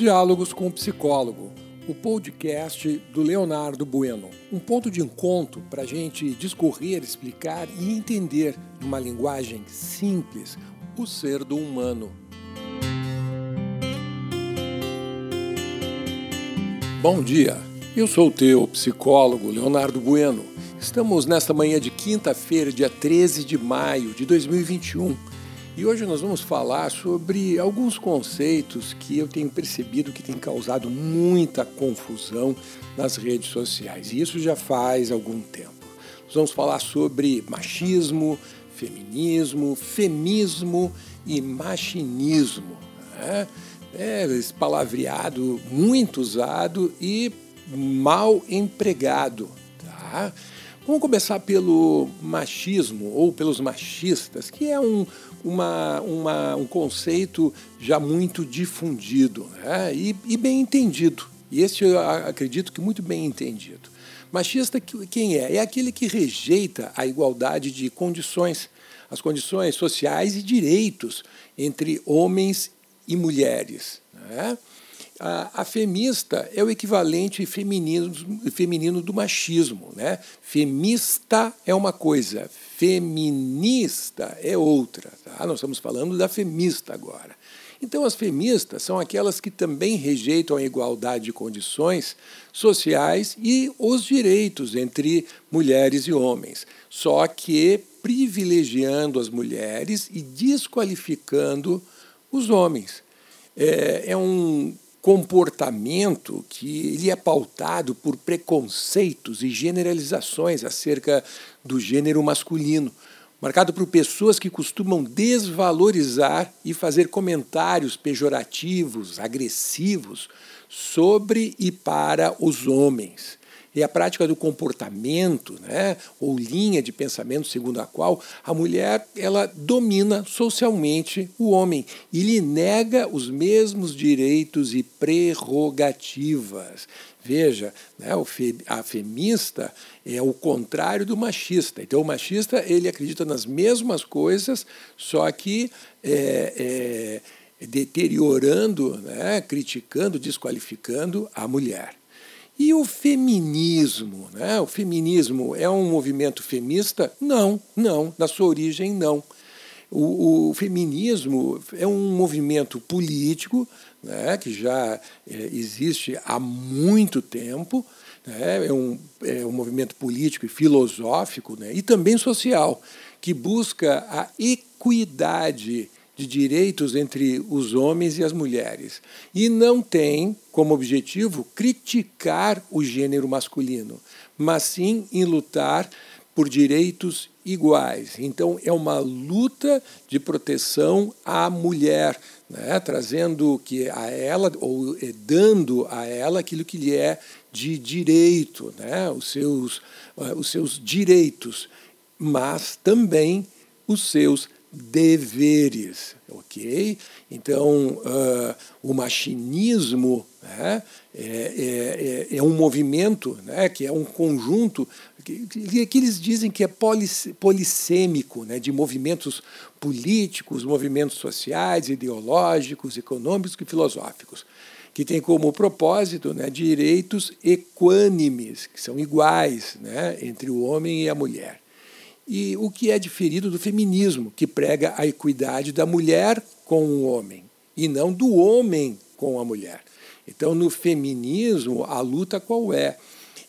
Diálogos com o Psicólogo, o podcast do Leonardo Bueno. Um ponto de encontro para a gente discorrer, explicar e entender, numa linguagem simples, o ser do humano. Bom dia, eu sou o teu psicólogo Leonardo Bueno. Estamos nesta manhã de quinta-feira, dia 13 de maio de 2021 e hoje nós vamos falar sobre alguns conceitos que eu tenho percebido que tem causado muita confusão nas redes sociais. E isso já faz algum tempo. Nós vamos falar sobre machismo, feminismo, femismo e machinismo. Né? É esse palavreado muito usado e mal empregado. Tá? Vamos começar pelo machismo ou pelos machistas, que é um, uma, uma, um conceito já muito difundido né? e, e bem entendido. E esse eu acredito que muito bem entendido. Machista quem é? É aquele que rejeita a igualdade de condições, as condições sociais e direitos entre homens e mulheres. Né? A, a, femista é o equivalente feminino, feminino do machismo. Né? Femista é uma coisa, feminista é outra. Tá? Nós estamos falando da femista agora. Então, as feministas são aquelas que também rejeitam a igualdade de condições sociais e os direitos entre mulheres e homens, só que privilegiando as mulheres e desqualificando os homens. É, é um comportamento que ele é pautado por preconceitos e generalizações acerca do gênero masculino, marcado por pessoas que costumam desvalorizar e fazer comentários pejorativos, agressivos sobre e para os homens e a prática do comportamento, né, ou linha de pensamento segundo a qual a mulher ela domina socialmente o homem e lhe nega os mesmos direitos e prerrogativas. Veja, né, a femista é o contrário do machista. Então, o machista ele acredita nas mesmas coisas, só que é, é, deteriorando, né, criticando, desqualificando a mulher. E o feminismo? Né? O feminismo é um movimento feminista? Não, não, na sua origem, não. O, o feminismo é um movimento político né, que já é, existe há muito tempo, né, é, um, é um movimento político e filosófico né, e também social, que busca a equidade de direitos entre os homens e as mulheres. E não tem como objetivo criticar o gênero masculino, mas sim em lutar por direitos iguais. Então, é uma luta de proteção à mulher, né? trazendo que a ela, ou eh, dando a ela aquilo que lhe é de direito, né? os, seus, eh, os seus direitos, mas também os seus deveres, ok? Então, uh, o machinismo né, é, é, é, é, um movimento, né, que é um conjunto, que, que eles dizem que é polissêmico, né, de movimentos políticos, movimentos sociais, ideológicos, econômicos e filosóficos, que tem como propósito né, direitos equânimes, que são iguais né, entre o homem e a mulher e o que é diferido do feminismo, que prega a equidade da mulher com o homem e não do homem com a mulher. Então, no feminismo, a luta qual é?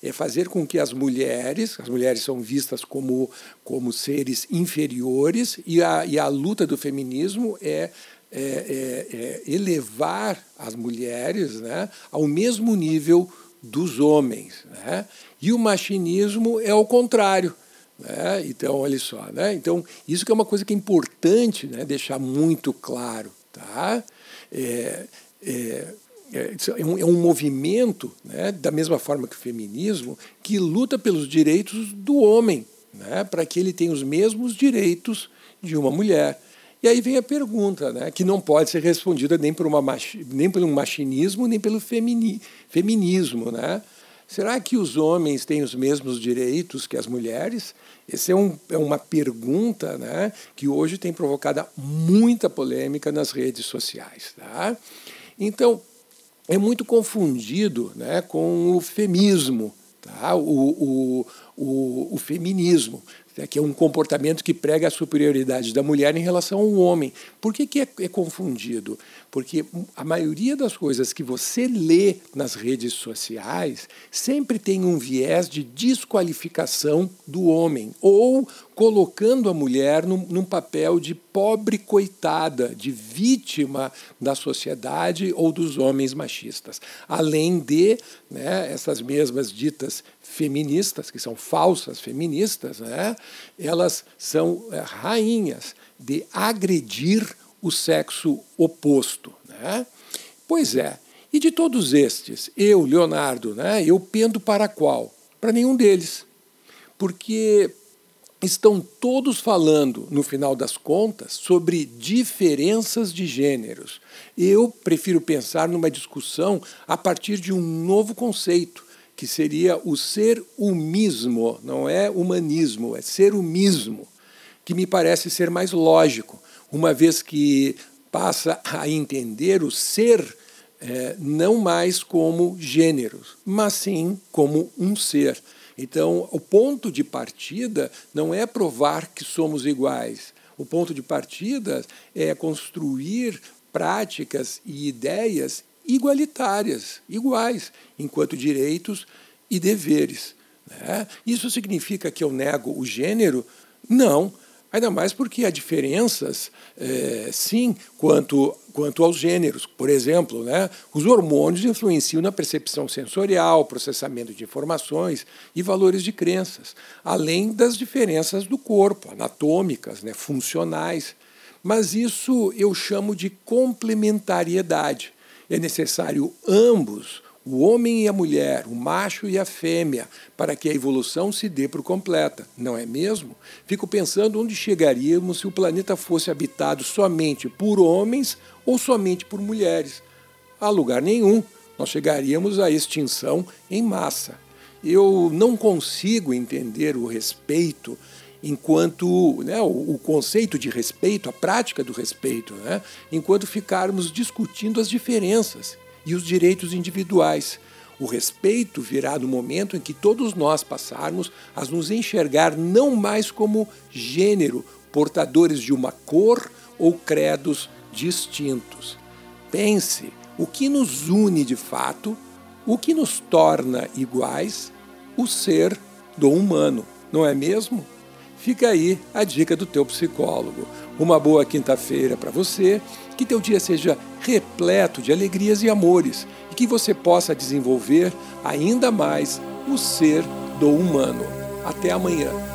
É fazer com que as mulheres, as mulheres são vistas como, como seres inferiores, e a, e a luta do feminismo é, é, é, é elevar as mulheres né, ao mesmo nível dos homens. Né? E o machinismo é o contrário né? Então, olha só. Né? Então, isso que é uma coisa que é importante né? deixar muito claro. Tá? É, é, é, é, um, é um movimento, né? da mesma forma que o feminismo, que luta pelos direitos do homem, né? para que ele tenha os mesmos direitos de uma mulher. E aí vem a pergunta, né, que não pode ser respondida nem por, uma, nem pelo machinismo, nem pelo femini, feminismo. Né? Será que os homens têm os mesmos direitos que as mulheres? Essa é, um, é uma pergunta né, que hoje tem provocado muita polêmica nas redes sociais. Tá? Então, é muito confundido né, com o feminismo, tá? o, o, o, o feminismo né, que é um comportamento que prega a superioridade da mulher em relação ao homem. Por que, que é, é, confundido? Porque a maioria das coisas que você lê nas redes sociais sempre tem um viés de desqualificação do homem, ou colocando a mulher num, num papel de pobre coitada, de vítima da sociedade ou dos homens machistas. Além de né, essas mesmas ditas feministas, que são falsas feministas, né, elas são é, rainhas de agredir o sexo oposto. Né? Pois é, e de todos estes, eu, Leonardo, né, eu pendo para qual? Para nenhum deles. Porque estão todos falando, no final das contas, sobre diferenças de gêneros. Eu prefiro pensar numa discussão a partir de um novo conceito, que seria o ser humismo, não é humanismo, é ser humismo, que me parece ser mais lógico, uma vez que passa a entender o ser é, não mais como gêneros, mas sim como um ser. Então, o ponto de partida não é provar que somos iguais. O ponto de partida é construir práticas e ideias igualitárias, iguais, enquanto direitos e deveres. Né? Isso significa que eu nego o gênero? Não. Ainda mais porque há diferenças, é, sim, quanto, quanto aos gêneros. Por exemplo, né, os hormônios influenciam na percepção sensorial, processamento de informações e valores de crenças, além das diferenças do corpo, anatômicas, né, funcionais. Mas isso eu chamo de complementariedade. É necessário ambos o homem e a mulher, o macho e a fêmea, para que a evolução se dê por completa, não é mesmo? Fico pensando onde chegaríamos se o planeta fosse habitado somente por homens ou somente por mulheres. A lugar nenhum, nós chegaríamos à extinção em massa. Eu não consigo entender o respeito enquanto né, o, conceito de respeito, a prática do respeito, né, enquanto ficarmos discutindo as diferenças e os direitos individuais. O respeito virá no momento em que todos nós passarmos a nos enxergar não mais como gênero, portadores de uma cor ou credos distintos. Pense o que nos une de fato, o que nos torna iguais, o ser do humano, não é mesmo? Fica aí a dica do teu psicólogo. Uma boa quinta-feira para você, que teu dia seja repleto de alegrias e amores e que você possa desenvolver ainda mais o ser do humano. Até amanhã.